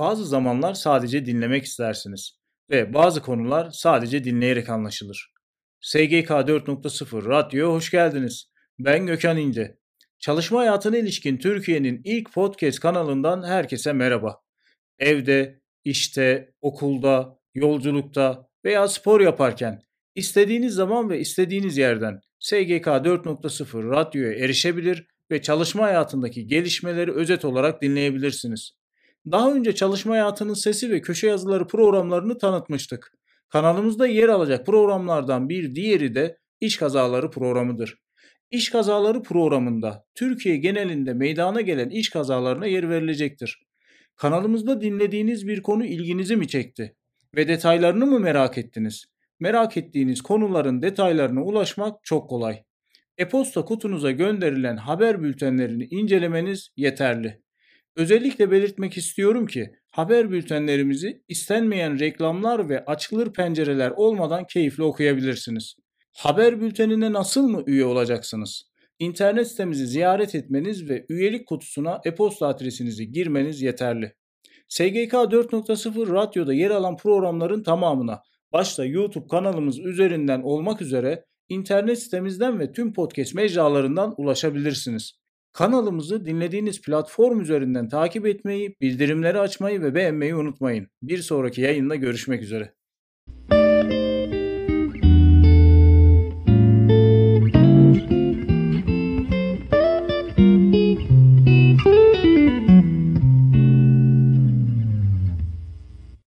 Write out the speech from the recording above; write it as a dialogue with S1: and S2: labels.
S1: Bazı zamanlar sadece dinlemek istersiniz ve bazı konular sadece dinleyerek anlaşılır. SGK 4.0 Radyo'ya hoş geldiniz. Ben Gökhan İnce. Çalışma hayatına ilişkin Türkiye'nin ilk podcast kanalından herkese merhaba. Evde, işte, okulda, yolculukta veya spor yaparken istediğiniz zaman ve istediğiniz yerden SGK 4.0 Radyo'ya erişebilir ve çalışma hayatındaki gelişmeleri özet olarak dinleyebilirsiniz. Daha önce çalışma hayatının sesi ve köşe yazıları programlarını tanıtmıştık. Kanalımızda yer alacak programlardan bir diğeri de iş kazaları programıdır. İş kazaları programında Türkiye genelinde meydana gelen iş kazalarına yer verilecektir. Kanalımızda dinlediğiniz bir konu ilginizi mi çekti ve detaylarını mı merak ettiniz? Merak ettiğiniz konuların detaylarına ulaşmak çok kolay. E-posta kutunuza gönderilen haber bültenlerini incelemeniz yeterli. Özellikle belirtmek istiyorum ki haber bültenlerimizi istenmeyen reklamlar ve açılır pencereler olmadan keyifle okuyabilirsiniz. Haber bültenine nasıl mı üye olacaksınız? İnternet sitemizi ziyaret etmeniz ve üyelik kutusuna e-posta adresinizi girmeniz yeterli. SGK 4.0 radyoda yer alan programların tamamına başta YouTube kanalımız üzerinden olmak üzere internet sitemizden ve tüm podcast mecralarından ulaşabilirsiniz. Kanalımızı dinlediğiniz platform üzerinden takip etmeyi, bildirimleri açmayı ve beğenmeyi unutmayın. Bir sonraki yayında görüşmek üzere.